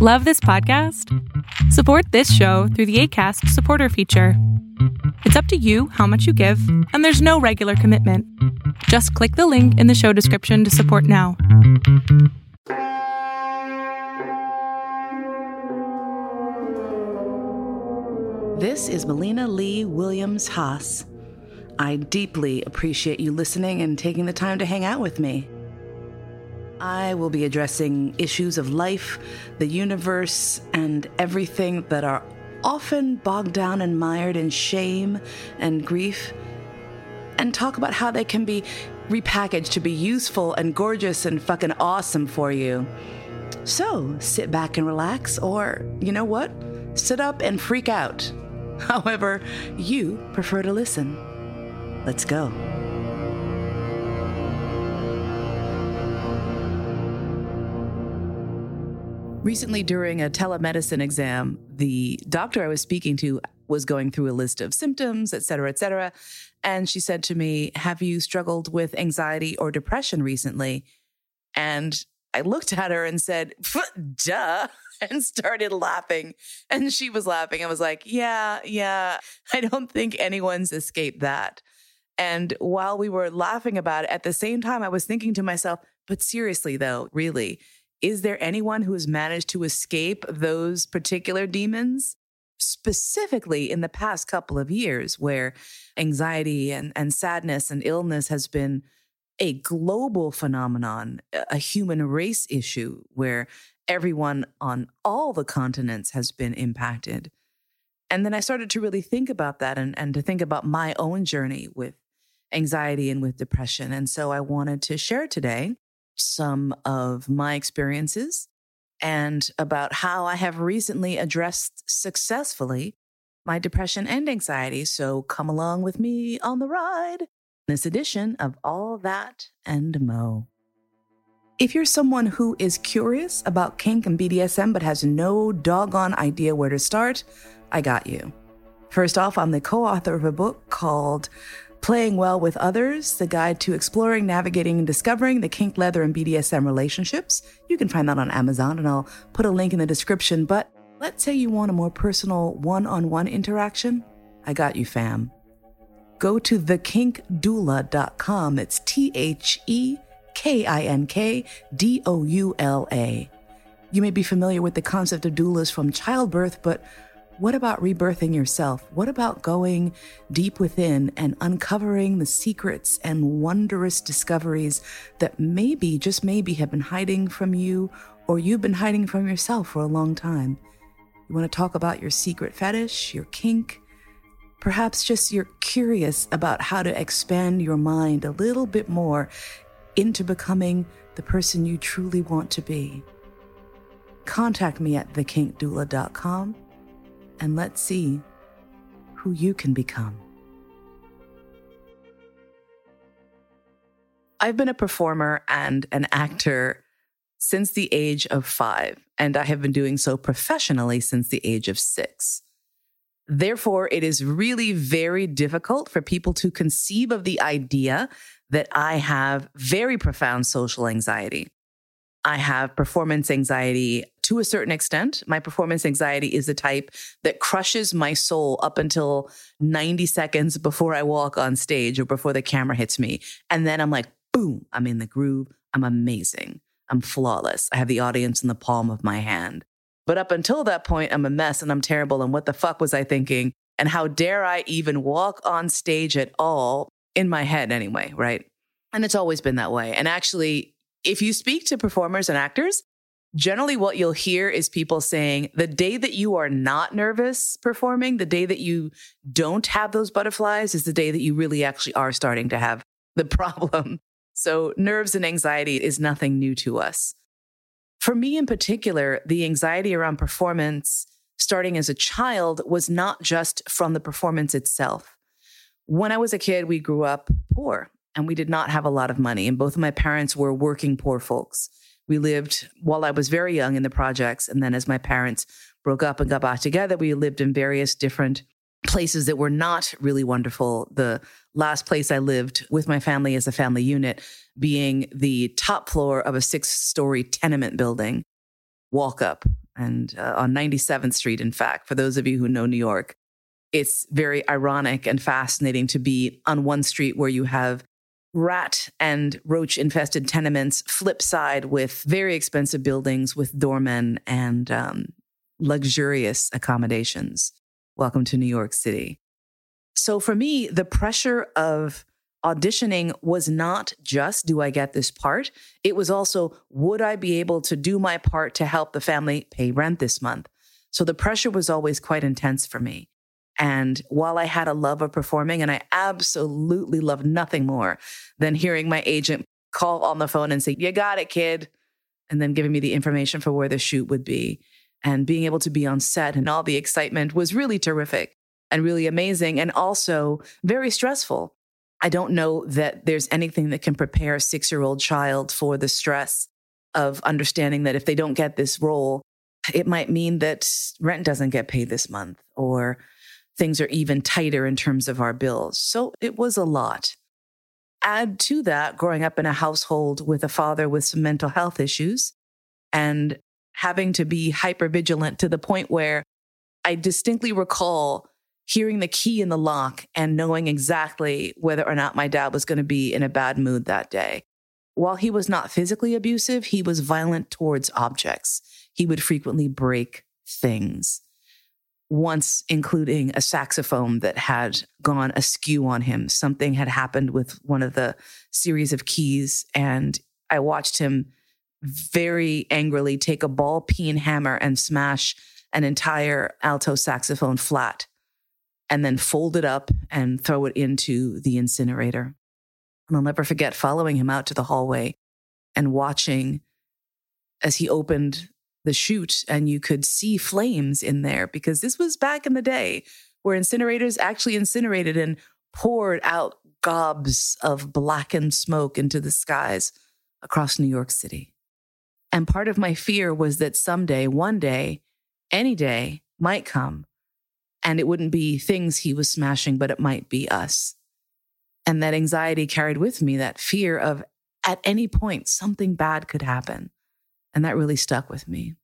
Love this podcast? Support this show through the ACAST supporter feature. It's up to you how much you give, and there's no regular commitment. Just click the link in the show description to support now. This is Mollena Lee Williams Haas. I deeply appreciate you listening and taking the time to hang out with me. I will be addressing issues of life, the universe, and everything that are often bogged down and mired in shame and grief, and talk about how they can be repackaged to be useful and gorgeous and fucking awesome for you. So sit back and relax, or you know what? Sit up and freak out. However, you prefer to listen. Let's go. Recently, during a telemedicine exam, the doctor I was speaking to was going through a list of symptoms, et cetera, et cetera. And she said to me, Have you struggled with anxiety or depression recently? And I looked at her and said, Duh, and started laughing. And she was laughing. I was like, Yeah, yeah, I don't think anyone's escaped that. And while we were laughing about it, at the same time, I was thinking to myself, But seriously, though, really, is there anyone who has managed to escape those particular demons? Specifically in the past couple of years, where anxiety and, and sadness and illness has been a global phenomenon, a human race issue where everyone on all the continents has been impacted. And then I started to really think about that and, and to think about my own journey with anxiety and with depression. And so I wanted to share today some of my experiences and about how I have recently addressed successfully my depression and anxiety. So come along with me on the ride. In this edition of All That and Mo. If you're someone who is curious about kink and BDSM but has no doggone idea where to start, I got you. First off, I'm the co author of a book called Playing Well with Others, the guide to exploring, navigating, and discovering the kink, leather, and BDSM relationships. You can find that on Amazon, and I'll put a link in the description. But let's say you want a more personal one on one interaction. I got you, fam. Go to thekinkdoula.com. It's T H E K I N K D O U L A. You may be familiar with the concept of doulas from childbirth, but what about rebirthing yourself? What about going deep within and uncovering the secrets and wondrous discoveries that maybe, just maybe, have been hiding from you or you've been hiding from yourself for a long time? You want to talk about your secret fetish, your kink? Perhaps just you're curious about how to expand your mind a little bit more into becoming the person you truly want to be. Contact me at thekinkdoula.com and let's see who you can become. I've been a performer and an actor since the age of five, and I have been doing so professionally since the age of six. Therefore, it is really very difficult for people to conceive of the idea that I have very profound social anxiety. I have performance anxiety to a certain extent. My performance anxiety is the type that crushes my soul up until 90 seconds before I walk on stage or before the camera hits me. And then I'm like, boom, I'm in the groove. I'm amazing. I'm flawless. I have the audience in the palm of my hand. But up until that point, I'm a mess and I'm terrible. And what the fuck was I thinking? And how dare I even walk on stage at all in my head anyway, right? And it's always been that way. And actually, if you speak to performers and actors, generally what you'll hear is people saying the day that you are not nervous performing, the day that you don't have those butterflies is the day that you really actually are starting to have the problem. So nerves and anxiety is nothing new to us. For me in particular, the anxiety around performance starting as a child was not just from the performance itself. When I was a kid, we grew up poor and we did not have a lot of money. And both of my parents were working poor folks. We lived while I was very young in the projects. And then as my parents broke up and got back together, we lived in various different places that were not really wonderful. The last place I lived with my family as a family unit being the top floor of a six story tenement building. Walk up. and uh, on 97th Street, in fact, for those of you who know New York. It's very ironic and fascinating to be on one street where you have rat and roach infested tenements, flip side with very expensive buildings with doormen and um, luxurious accommodations. Welcome to New York City. So for me, the pressure of auditioning was not just do I get this part? It was also would I be able to do my part to help the family pay rent this month? So the pressure was always quite intense for me. And while I had a love of performing, and I absolutely love nothing more than hearing my agent call on the phone and say, You got it, kid. And then giving me the information for where the shoot would be. And being able to be on set and all the excitement was really terrific and really amazing and also very stressful. I don't know that there's anything that can prepare a six year old child for the stress of understanding that if they don't get this role, it might mean that rent doesn't get paid this month or things are even tighter in terms of our bills. So it was a lot. Add to that growing up in a household with a father with some mental health issues and having to be hyper vigilant to the point where I distinctly recall hearing the key in the lock and knowing exactly whether or not my dad was going to be in a bad mood that day. While he was not physically abusive, he was violent towards objects. He would frequently break things once including a saxophone that had gone askew on him. Something had happened with one of the series of keys, and I watched him very angrily take a ball peen hammer and smash an entire alto saxophone flat and then fold it up and throw it into the incinerator. And I'll never forget following him out to the hallway and watching as he opened the chute and you could see flames in there because this was back in the day where incinerators actually incinerated and poured out gobs of blackened smoke into the skies across New York City. And part of my fear was that someday, one day, any day might come and it wouldn't be things he was smashing, but it might be us. And that anxiety carried with me that fear of at any point something bad could happen. And that really stuck with me.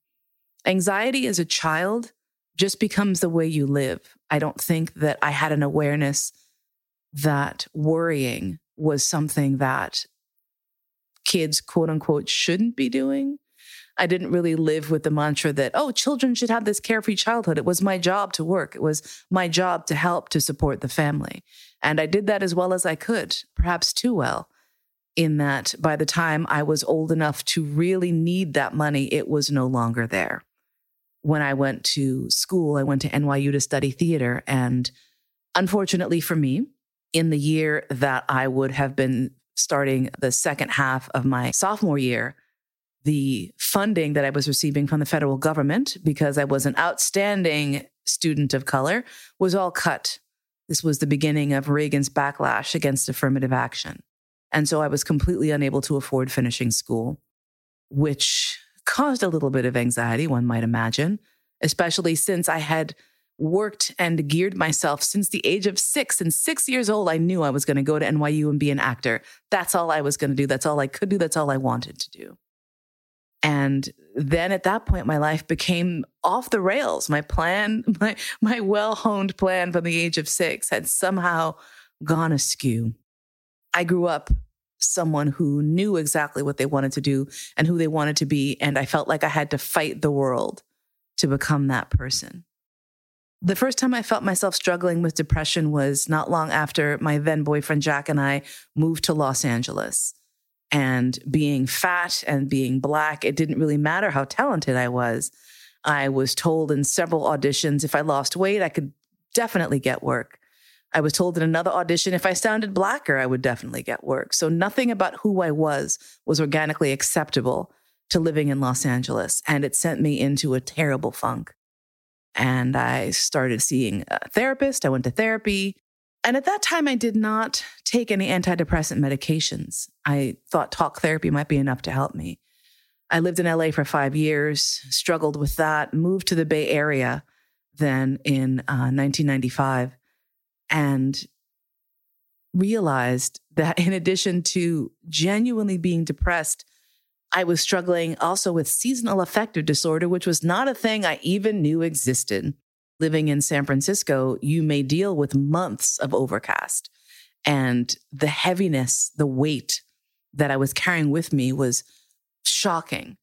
Anxiety as a child just becomes the way you live. I don't think that I had an awareness that worrying was something that kids, quote unquote, shouldn't be doing. I didn't really live with the mantra that, oh, children should have this carefree childhood. It was my job to work. It was my job to help to support the family. And I did that as well as I could, perhaps too well in that by the time I was old enough to really need that money, it was no longer there. When I went to school, I went to NYU to study theater. And unfortunately for me, in the year that I would have been starting the second half of my sophomore year, the funding that I was receiving from the federal government, because I was an outstanding student of color, was all cut. This was the beginning of Reagan's backlash against affirmative action. And so I was completely unable to afford finishing school, which caused a little bit of anxiety, one might imagine, especially since I had worked and geared myself since the age of six. And six years old, I knew I was going to go to NYU and be an actor. That's all I was going to do. That's all I could do. That's all I wanted to do. And then at that point, my life became off the rails. My plan, my, my well honed plan from the age of six had somehow gone askew. I grew up someone who knew exactly what they wanted to do and who they wanted to be. And I felt like I had to fight the world to become that person. The first time I felt myself struggling with depression was not long after my then boyfriend Jack and I moved to Los Angeles. And being fat and being black, it didn't really matter how talented I was. I was told in several auditions if I lost weight, I could definitely get work. I was told in another audition if I sounded blacker, I would definitely get work. So nothing about who I was was organically acceptable to living in Los Angeles. And it sent me into a terrible funk. And I started seeing a therapist. I went to therapy. And at that time, I did not take any antidepressant medications. I thought talk therapy might be enough to help me. I lived in LA for five years, struggled with that, moved to the Bay Area then in uh, 1995 and realized that in addition to genuinely being depressed, I was struggling also with seasonal affective disorder, which was not a thing I even knew existed. Living in San Francisco, you may deal with months of overcast. And the heaviness, the weight that I was carrying with me was shocking.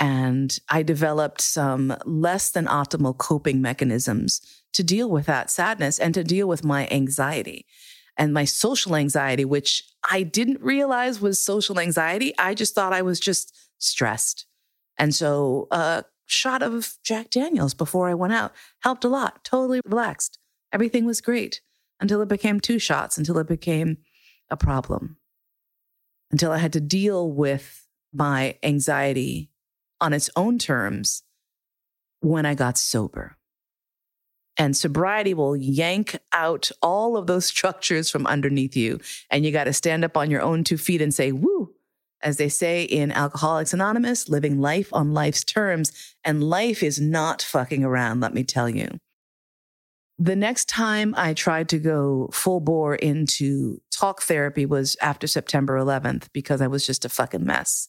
And I developed some less than optimal coping mechanisms to deal with that sadness and to deal with my anxiety and my social anxiety, which I didn't realize was social anxiety. I just thought I was just stressed. And so a shot of Jack Daniels before I went out helped a lot. Totally relaxed. Everything was great until it became two shots, until it became a problem, until I had to deal with my anxiety on its own terms when I got sober. And sobriety will yank out all of those structures from underneath you. And you got to stand up on your own two feet and say, woo, as they say in Alcoholics Anonymous, living life on life's terms. And life is not fucking around, let me tell you. The next time I tried to go full bore into talk therapy was after September 11th because I was just a fucking mess.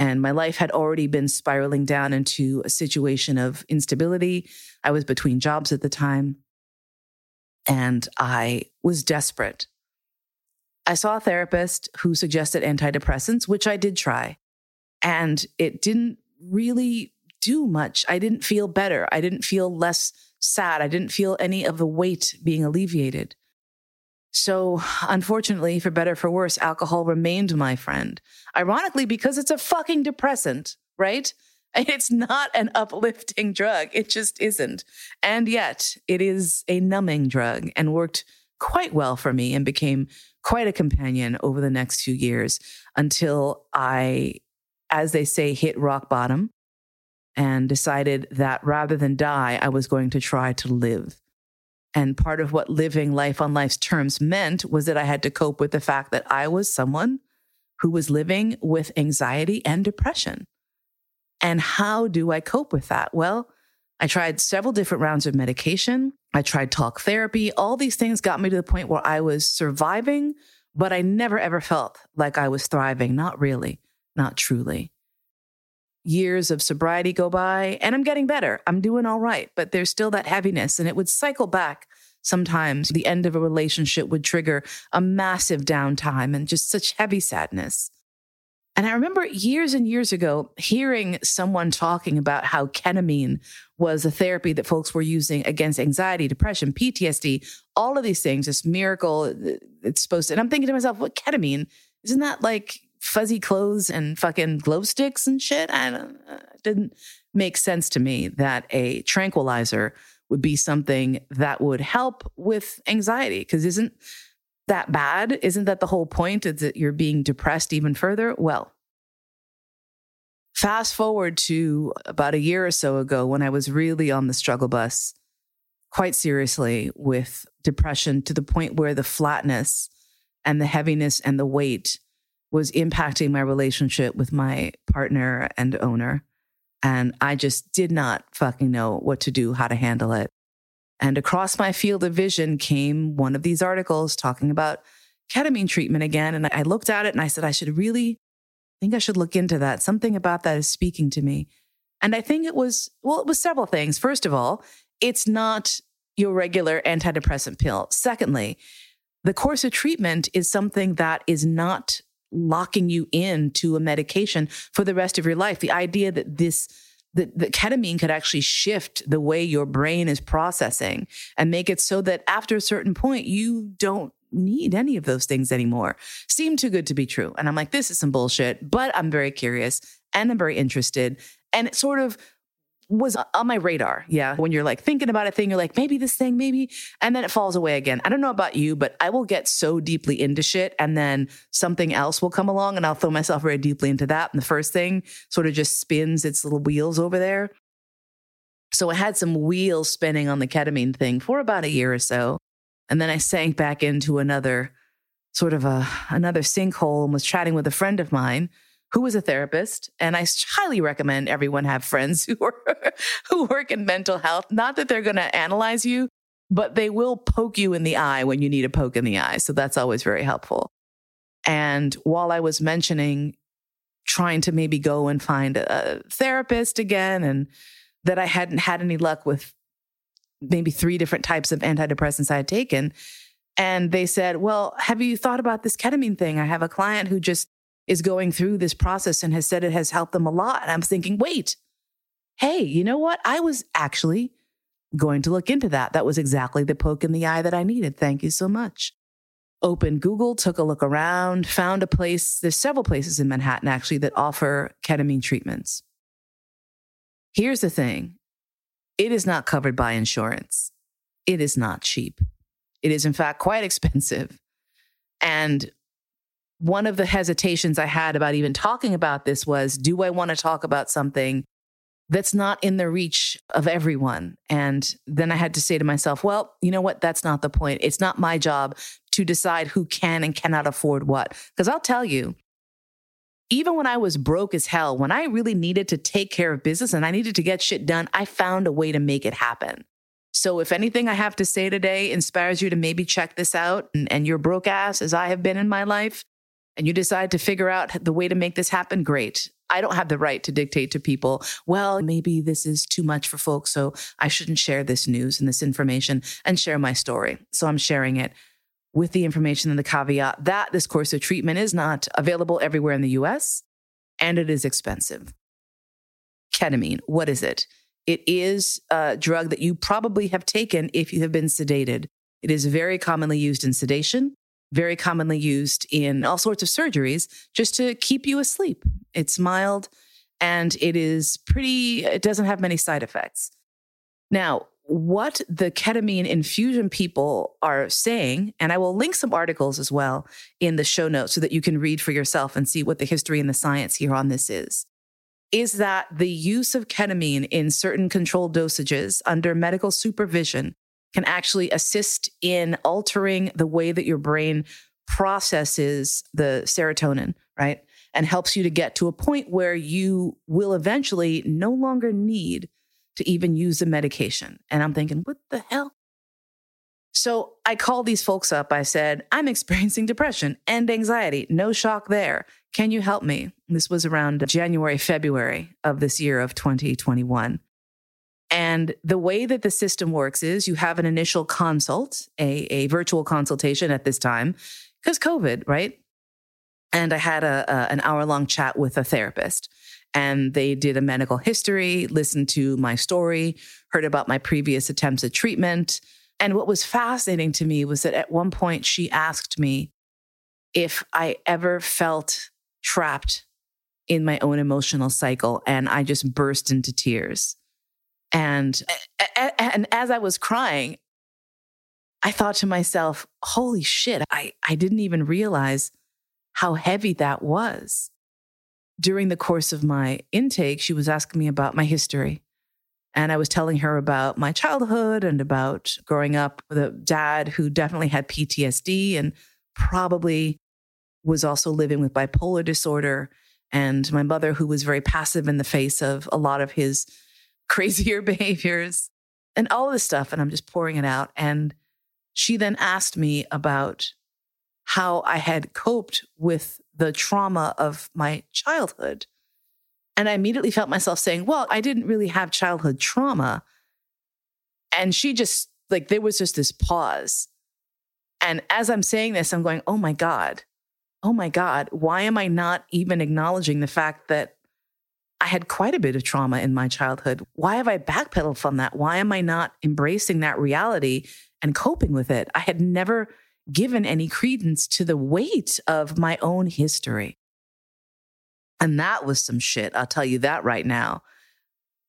And my life had already been spiraling down into a situation of instability. I was between jobs at the time and I was desperate. I saw a therapist who suggested antidepressants, which I did try, and it didn't really do much. I didn't feel better. I didn't feel less sad. I didn't feel any of the weight being alleviated. So, unfortunately, for better for worse, alcohol remained my friend. Ironically, because it's a fucking depressant, right? It's not an uplifting drug. It just isn't. And yet, it is a numbing drug and worked quite well for me and became quite a companion over the next few years until I, as they say, hit rock bottom and decided that rather than die, I was going to try to live. And part of what living life on life's terms meant was that I had to cope with the fact that I was someone who was living with anxiety and depression. And how do I cope with that? Well, I tried several different rounds of medication. I tried talk therapy. All these things got me to the point where I was surviving, but I never ever felt like I was thriving. Not really, not truly. Years of sobriety go by and I'm getting better. I'm doing all right, but there's still that heaviness and it would cycle back. Sometimes the end of a relationship would trigger a massive downtime and just such heavy sadness. And I remember years and years ago hearing someone talking about how ketamine was a therapy that folks were using against anxiety, depression, PTSD, all of these things, this miracle. Uh, it's supposed to, and I'm thinking to myself, what ketamine? Isn't that like fuzzy clothes and fucking glow sticks and shit. I don't, uh, it didn't make sense to me that a tranquilizer would be something that would help with anxiety because isn't that bad? Isn't that the whole point? Is that you're being depressed even further? Well, fast forward to about a year or so ago when I was really on the struggle bus quite seriously with depression to the point where the flatness and the heaviness and the weight was impacting my relationship with my partner and owner. And I just did not fucking know what to do, how to handle it. And across my field of vision came one of these articles talking about ketamine treatment again. And I looked at it and I said, I should really think I should look into that. Something about that is speaking to me. And I think it was, well, it was several things. First of all, it's not your regular antidepressant pill. Secondly, the course of treatment is something that is not locking you into a medication for the rest of your life. The idea that this that, ketamine could actually shift the way your brain is processing and make it so that after a certain point you don't need any of those things anymore seemed too good to be true. And I'm like, this is some bullshit, but I'm very curious and I'm very interested. And it sort of was on my radar. Yeah. When you're like thinking about a thing, you're like, maybe this thing, maybe. And then it falls away again. I don't know about you, but I will get so deeply into shit and then something else will come along and I'll throw myself very deeply into that. And the first thing sort of just spins its little wheels over there. So I had some wheels spinning on the ketamine thing for about a year or so. And then I sank back into another sort of a another sinkhole and was chatting with a friend of mine who is a therapist, and I highly recommend everyone have friends who are who work in mental health. Not that they're going to analyze you, but they will poke you in the eye when you need a poke in the eye. So that's always very helpful. And while I was mentioning trying to maybe go and find a therapist again and that I hadn't had any luck with maybe three different types of antidepressants I had taken. And they said, Well, have you thought about this ketamine thing? I have a client who just is going through this process and has said it has helped them a lot. And I'm thinking, wait, hey, you know what? I was actually going to look into that. That was exactly the poke in the eye that I needed. Thank you so much. Opened Google, took a look around, found a place. There's several places in Manhattan actually that offer ketamine treatments. Here's the thing it is not covered by insurance. It is not cheap. It is, in fact, quite expensive. And one of the hesitations I had about even talking about this was do I want to talk about something that's not in the reach of everyone? And then I had to say to myself, well, you know what? That's not the point. It's not my job to decide who can and cannot afford what. Because I'll tell you, even when I was broke as hell, when I really needed to take care of business and I needed to get shit done, I found a way to make it happen. So if anything I have to say today inspires you to maybe check this out and, and you're broke ass as I have been in my life, and you decide to figure out the way to make this happen, great. I don't have the right to dictate to people, well, maybe this is too much for folks, so I shouldn't share this news and this information and share my story. So I'm sharing it with the information and the caveat that this course of treatment is not available everywhere in the US and it is expensive. Ketamine, what is it? It is a drug that you probably have taken if you have been sedated. It is very commonly used in sedation, very commonly used in all sorts of surgeries just to keep you asleep. It's mild and it is pretty, it doesn't have many side effects. Now, what the ketamine infusion people are saying, and I will link some articles as well in the show notes so that you can read for yourself and see what the history and the science here on this is, is that the use of ketamine in certain controlled dosages under medical supervision can actually assist in altering the way that your brain processes the serotonin, right? And helps you to get to a point where you will eventually no longer need to even use the medication. And I'm thinking, what the hell? So I called these folks up. I said, I'm experiencing depression and anxiety. No shock there. Can you help me? This was around January, February of this year of 2021. And the way that the system works is you have an initial consult, a, a virtual consultation at this time, because COVID, right? And I had a, a an hour long chat with a therapist and they did a medical history, listened to my story, heard about my previous attempts at treatment. And what was fascinating to me was that at one point she asked me if I ever felt trapped in my own emotional cycle. And I just burst into tears. And, and as I was crying, I thought to myself, holy shit, I, I didn't even realize how heavy that was during the course of my intake, she was asking me about my history. And I was telling her about my childhood and about growing up with a dad who definitely had PTSD and probably was also living with bipolar disorder. And my mother, who was very passive in the face of a lot of his crazier behaviors and all this stuff. And I'm just pouring it out. And she then asked me about how I had coped with the trauma of my childhood. And I immediately felt myself saying, Well, I didn't really have childhood trauma. And she just, like, there was just this pause. And as I'm saying this, I'm going, Oh my God, oh my God, why am I not even acknowledging the fact that I had quite a bit of trauma in my childhood? Why have I backpedaled from that? Why am I not embracing that reality and coping with it? I had never given any credence to the weight of my own history. And that was some shit. I'll tell you that right now.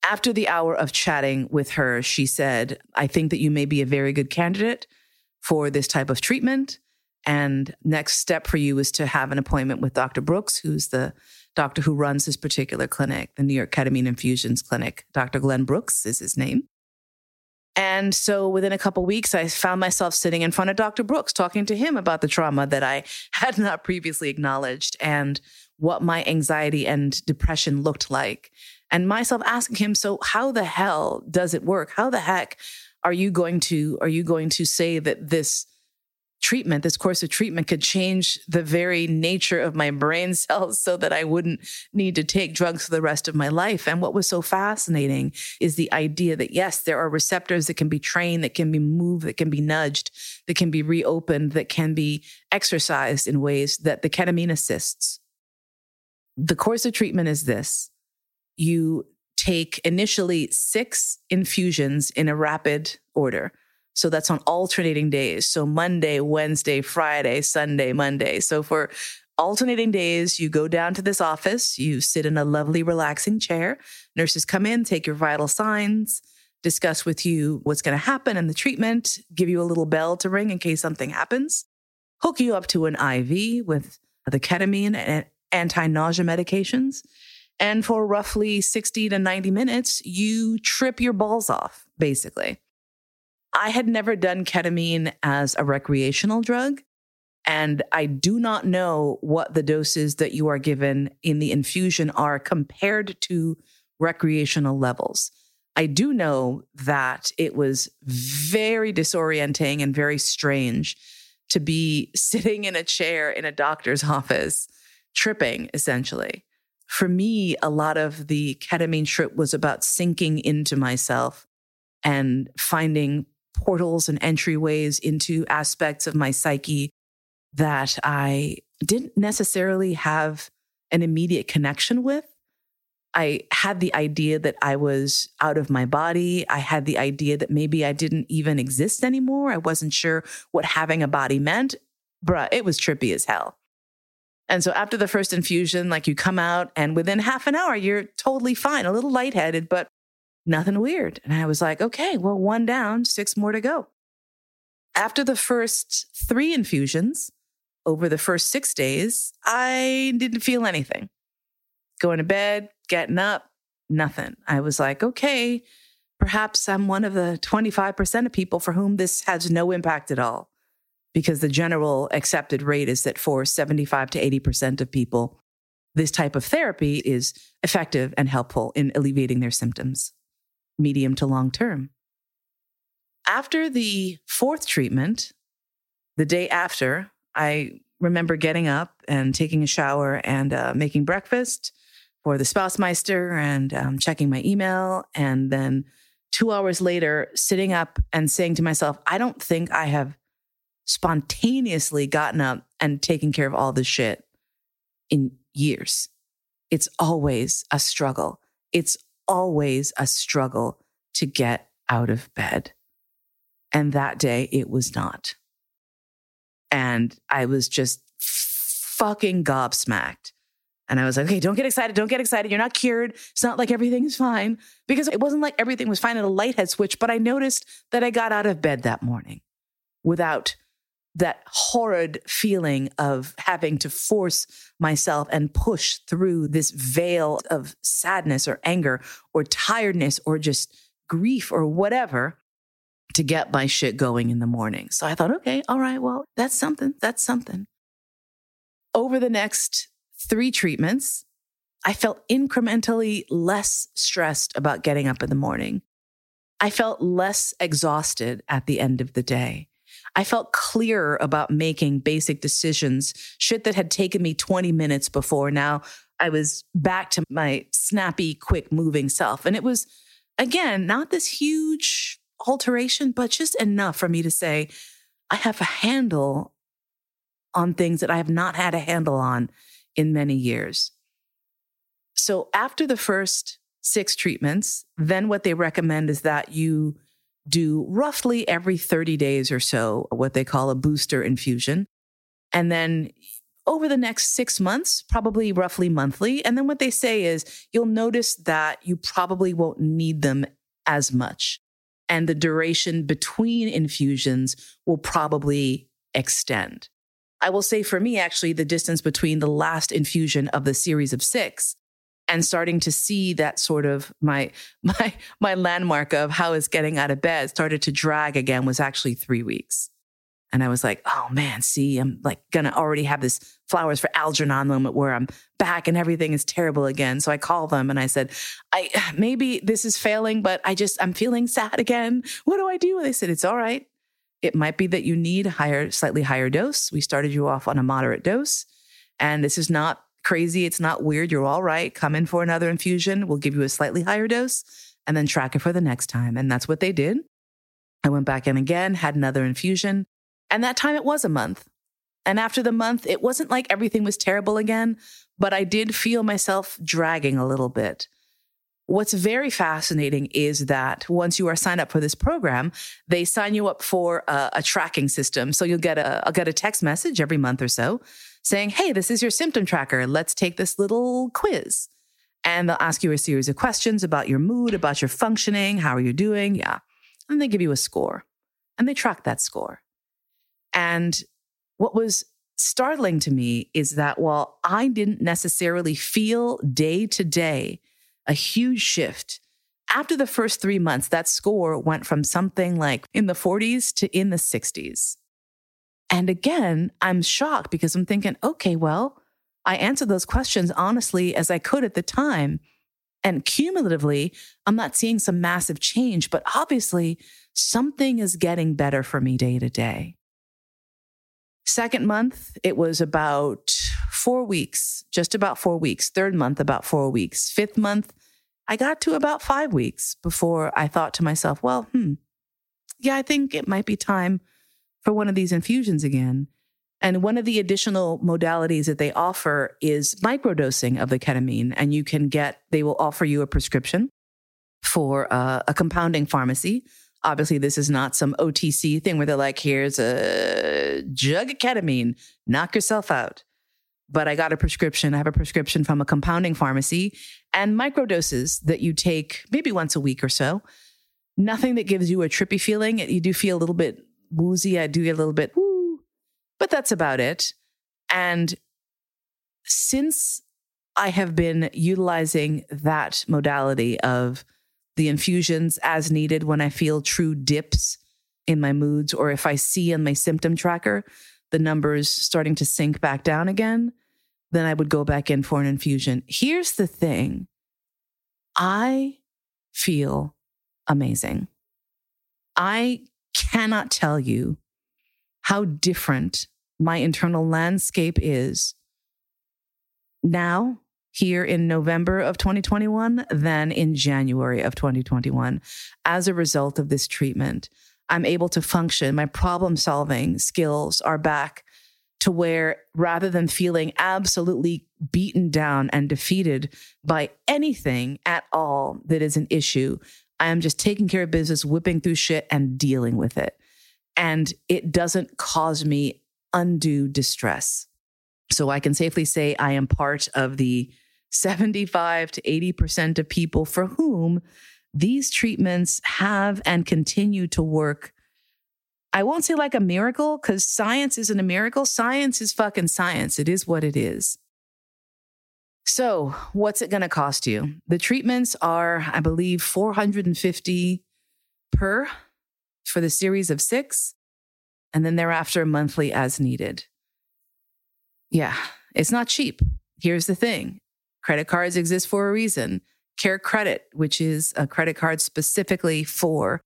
After the hour of chatting with her, she said, I think that you may be a very good candidate for this type of treatment. And next step for you is to have an appointment with Dr. Brooks, who's the doctor who runs this particular clinic, the New York Ketamine Infusions Clinic. Dr. Glenn Brooks is his name. And so within a couple weeks, I found myself sitting in front of Dr. Brooks talking to him about the trauma that I had not previously acknowledged and what my anxiety and depression looked like. And myself asking him, so how the hell does it work? How the heck are you going to are you going to say that this treatment, this course of treatment could change the very nature of my brain cells so that I wouldn't need to take drugs for the rest of my life. And what was so fascinating is the idea that yes, there are receptors that can be trained, that can be moved, that can be nudged, that can be reopened, that can be exercised in ways that the ketamine assists. The course of treatment is this. You take initially six infusions in a rapid order. So that's on alternating days. So Monday, Wednesday, Friday, Sunday, Monday. So for alternating days, you go down to this office, you sit in a lovely, relaxing chair. Nurses come in, take your vital signs, discuss with you what's going to happen in the treatment, give you a little bell to ring in case something happens, hook you up to an IV with the ketamine and anti nausea medications. And for roughly 60 to 90 minutes, you trip your balls off, basically. I had never done ketamine as a recreational drug. And I do not know what the doses that you are given in the infusion are compared to recreational levels. I do know that it was very disorienting and very strange to be sitting in a chair in a doctor's office, tripping essentially. For me, a lot of the ketamine trip was about sinking into myself and finding portals and entryways into aspects of my psyche that I didn't necessarily have an immediate connection with. I had the idea that I was out of my body. I had the idea that maybe I didn't even exist anymore. I wasn't sure what having a body meant. Bruh, it was trippy as hell. And so after the first infusion, like you come out and within half an hour, you're totally fine, a little lightheaded, but nothing weird. And I was like, okay, well, one down, six more to go. After the first three infusions, over the first six days, I didn't feel anything. Going to bed, getting up, nothing. I was like, okay, perhaps I'm one of the 25% of people for whom this has no impact at all. Because the general accepted rate is that for 75 to 80% of people, this type of therapy is effective and helpful in alleviating their symptoms medium to long term. After the fourth treatment, the day after, I remember getting up and taking a shower and uh, making breakfast for the Spouse-Meister and um, checking my email. And then two hours later, sitting up and saying to myself, I don't think I have spontaneously gotten up and taken care of all this shit in years. It's always a struggle. It's always a struggle to get out of bed. And that day it was not. And I was just fucking gobsmacked. And I was like, okay, don't get excited. Don't get excited. You're not cured. It's not like everything's fine because it wasn't like everything was fine at a light had switched. But I noticed that I got out of bed that morning without that horrid feeling of having to force myself and push through this veil of sadness or anger or tiredness or just grief or whatever to get my shit going in the morning. So I thought, okay, all right, well, that's something. That's something. Over the next three treatments, I felt incrementally less stressed about getting up in the morning. I felt less exhausted at the end of the day. I felt clearer about making basic decisions, shit that had taken me 20 minutes before. Now I was back to my snappy, quick moving self. And it was, again, not this huge alteration, but just enough for me to say, I have a handle on things that I have not had a handle on in many years. So after the first six treatments, then what they recommend is that you do roughly every 30 days or so what they call a booster infusion. And then over the next six months, probably roughly monthly. And then what they say is you'll notice that you probably won't need them as much. And the duration between infusions will probably extend. I will say for me, actually, the distance between the last infusion of the series of six and starting to see that sort of my my my landmark of how is getting out of bed started to drag again was actually three weeks. And I was like, oh man, see, I'm like gonna already have this flowers for Algernon moment where I'm back and everything is terrible again. So I called them and I said, I maybe this is failing, but I just I'm feeling sad again. What do I do? And they said, it's all right. It might be that you need a higher, slightly higher dose. We started you off on a moderate dose. And this is not crazy. It's not weird. You're all right. Come in for another infusion. We'll give you a slightly higher dose and then track it for the next time. And that's what they did. I went back in again, had another infusion. And that time it was a month. And after the month, it wasn't like everything was terrible again, but I did feel myself dragging a little bit. What's very fascinating is that once you are signed up for this program, they sign you up for a, a tracking system. So you'll get a, I'll get a text message every month or so saying, Hey, this is your symptom tracker. Let's take this little quiz. And they'll ask you a series of questions about your mood, about your functioning. How are you doing? Yeah. And they give you a score and they track that score. And what was startling to me is that while I didn't necessarily feel day to day a huge shift, after the first three months, that score went from something like in the 40s to in the 60s. And again, I'm shocked because I'm thinking, okay, well, I answered those questions honestly as I could at the time. And cumulatively, I'm not seeing some massive change, but obviously something is getting better for me day to day. Second month, it was about four weeks, just about four weeks. Third month, about four weeks. Fifth month, I got to about five weeks before I thought to myself, well, hmm, yeah, I think it might be time for one of these infusions again. And one of the additional modalities that they offer is microdosing of the ketamine. And you can get, they will offer you a prescription for uh, a compounding pharmacy. Obviously, this is not some OTC thing where they're like, here's a jug of ketamine, knock yourself out. But I got a prescription. I have a prescription from a compounding pharmacy and microdoses that you take maybe once a week or so. Nothing that gives you a trippy feeling. You do feel a little bit woozy. I do a little bit woo, but that's about it. And since I have been utilizing that modality of the infusions as needed when I feel true dips in my moods, or if I see in my symptom tracker the numbers starting to sink back down again, then I would go back in for an infusion. Here's the thing I feel amazing. I cannot tell you how different my internal landscape is now here in November of 2021 than in January of 2021 as a result of this treatment. I'm able to function. My problem solving skills are back to where rather than feeling absolutely beaten down and defeated by anything at all that is an issue, I am just taking care of business, whipping through shit and dealing with it. And it doesn't cause me undue distress. So I can safely say I am part of the 75 to 80% of people for whom these treatments have and continue to work. I won't say like a miracle because science isn't a miracle. Science is fucking science. It is what it is. So, what's it going to cost you? The treatments are, I believe, 450 per for the series of 6 and then thereafter monthly as needed. Yeah, it's not cheap. Here's the thing. Credit cards exist for a reason. CareCredit, which is a credit card specifically for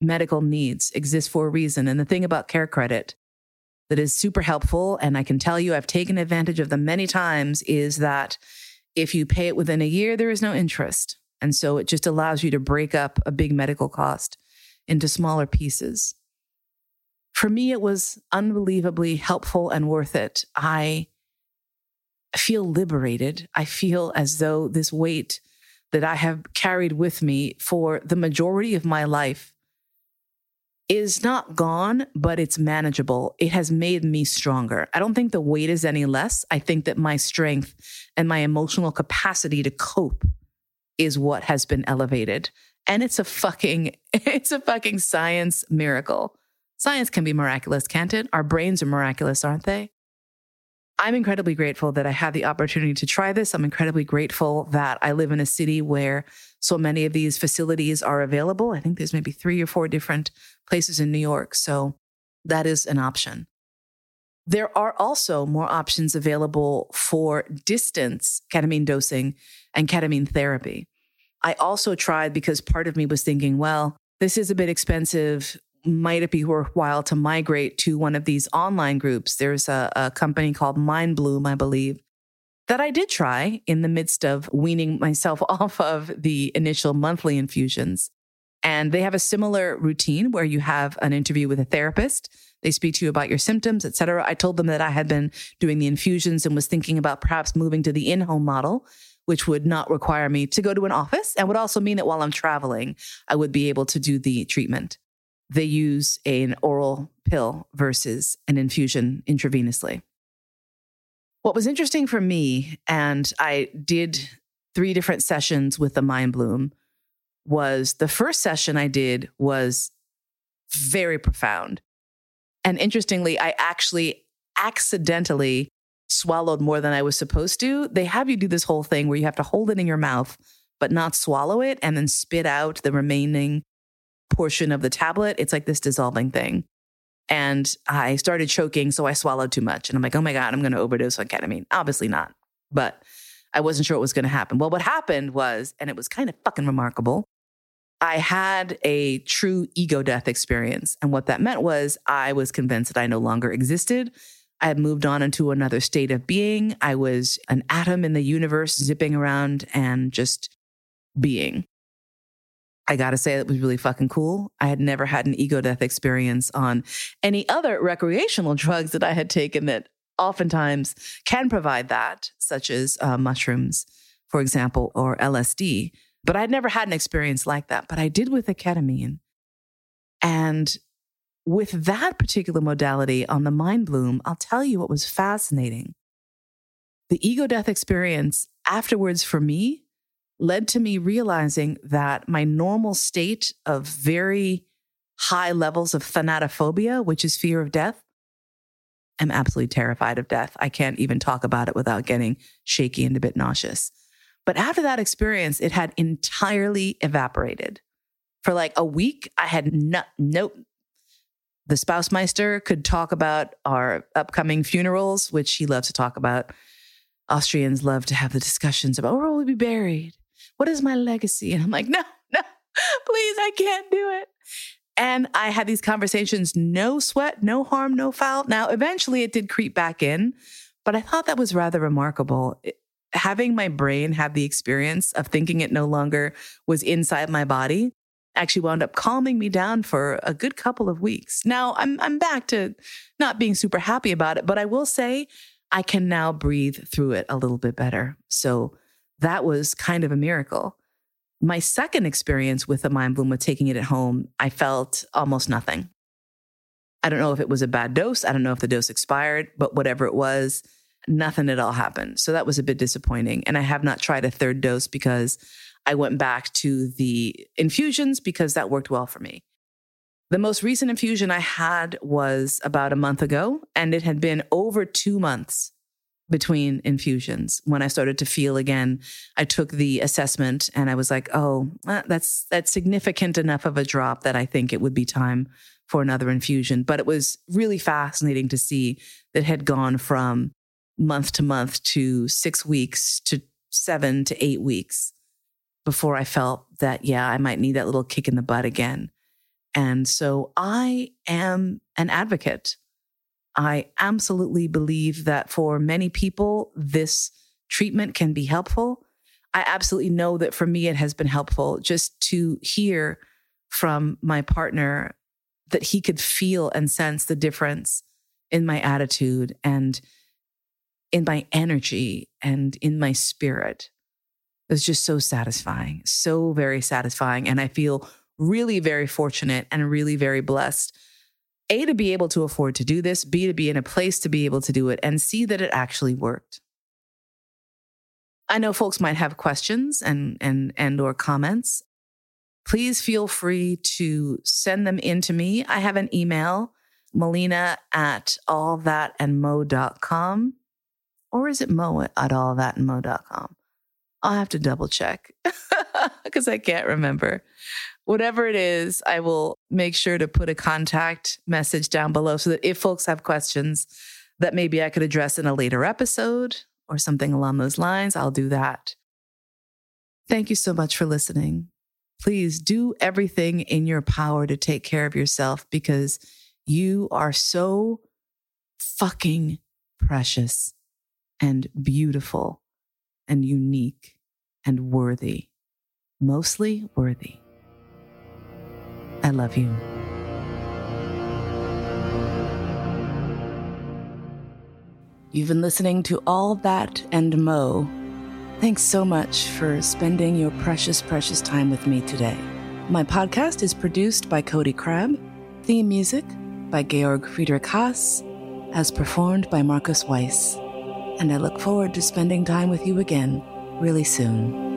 medical needs, exists for a reason. And the thing about CareCredit that is super helpful, and I can tell you I've taken advantage of them many times, is that if you pay it within a year, there is no interest. And so it just allows you to break up a big medical cost into smaller pieces. For me, it was unbelievably helpful and worth it. I feel liberated. I feel as though this weight that I have carried with me for the majority of my life is not gone, but it's manageable. It has made me stronger. I don't think the weight is any less. I think that my strength and my emotional capacity to cope is what has been elevated. And it's a fucking, it's a fucking science miracle. Science can be miraculous, can't it? Our brains are miraculous, aren't they? I'm incredibly grateful that I had the opportunity to try this. I'm incredibly grateful that I live in a city where so many of these facilities are available. I think there's maybe three or four different places in New York. So that is an option. There are also more options available for distance ketamine dosing and ketamine therapy. I also tried because part of me was thinking, well, this is a bit expensive might it be worthwhile to migrate to one of these online groups? There's a, a company called Mindbloom, I believe, that I did try in the midst of weaning myself off of the initial monthly infusions. And they have a similar routine where you have an interview with a therapist. They speak to you about your symptoms, et cetera. I told them that I had been doing the infusions and was thinking about perhaps moving to the in home model, which would not require me to go to an office and would also mean that while I'm traveling, I would be able to do the treatment. They use an oral pill versus an infusion intravenously. What was interesting for me, and I did three different sessions with the Mindbloom, was the first session I did was very profound. And interestingly, I actually accidentally swallowed more than I was supposed to. They have you do this whole thing where you have to hold it in your mouth, but not swallow it and then spit out the remaining portion of the tablet. It's like this dissolving thing. And I started choking, so I swallowed too much. And I'm like, oh my God, I'm going to overdose on ketamine. Obviously not. But I wasn't sure what was going to happen. Well, what happened was, and it was kind of fucking remarkable, I had a true ego death experience. And what that meant was I was convinced that I no longer existed. I had moved on into another state of being. I was an atom in the universe zipping around and just being. I gotta say, it was really fucking cool. I had never had an ego death experience on any other recreational drugs that I had taken that oftentimes can provide that, such as uh, mushrooms, for example, or LSD. But I'd never had an experience like that. But I did with the ketamine. And with that particular modality on the Mindbloom, I'll tell you what was fascinating. The ego death experience afterwards for me led to me realizing that my normal state of very high levels of thanatophobia, which is fear of death, I'm absolutely terrified of death. I can't even talk about it without getting shaky and a bit nauseous. But after that experience, it had entirely evaporated. For like a week, I had no, nope. The spouse meister could talk about our upcoming funerals, which he loves to talk about. Austrians love to have the discussions about oh, where will we be buried? What is my legacy? And I'm like, no, no, please, I can't do it. And I had these conversations, no sweat, no harm, no foul. Now, eventually it did creep back in, but I thought that was rather remarkable. It, having my brain have the experience of thinking it no longer was inside my body actually wound up calming me down for a good couple of weeks. Now I'm I'm back to not being super happy about it, but I will say I can now breathe through it a little bit better. So that was kind of a miracle. My second experience with the Mindbloom with taking it at home, I felt almost nothing. I don't know if it was a bad dose. I don't know if the dose expired, but whatever it was, nothing at all happened. So that was a bit disappointing. And I have not tried a third dose because I went back to the infusions because that worked well for me. The most recent infusion I had was about a month ago, and it had been over two months between infusions when I started to feel again. I took the assessment and I was like, oh, uh, that's that's significant enough of a drop that I think it would be time for another infusion. But it was really fascinating to see that had gone from month to month to six weeks to seven to eight weeks before I felt that, yeah, I might need that little kick in the butt again. And so I am an advocate. I absolutely believe that for many people, this treatment can be helpful. I absolutely know that for me, it has been helpful just to hear from my partner that he could feel and sense the difference in my attitude and in my energy and in my spirit. It was just so satisfying, so very satisfying. And I feel really very fortunate and really very blessed. A, to be able to afford to do this, B, to be in a place to be able to do it, and C, that it actually worked. I know folks might have questions and, and, and or comments. Please feel free to send them in to me. I have an email, mollena at allthatandmo.com. Or is it mo at allthatandmo.com? I'll have to double check because I can't remember. Whatever it is, I will make sure to put a contact message down below so that if folks have questions that maybe I could address in a later episode or something along those lines, I'll do that. Thank you so much for listening. please do everything in your power to take care of yourself because you are so fucking precious and beautiful and unique and worthy. Mostly worthy. I love you. You've been listening to All That and Mo. Thanks so much for spending your precious, precious time with me today. My podcast is produced by Cody Crabb, theme music by Georg Friedrich Haas, as performed by Marcus Weiss. And I look forward to spending time with you again really soon.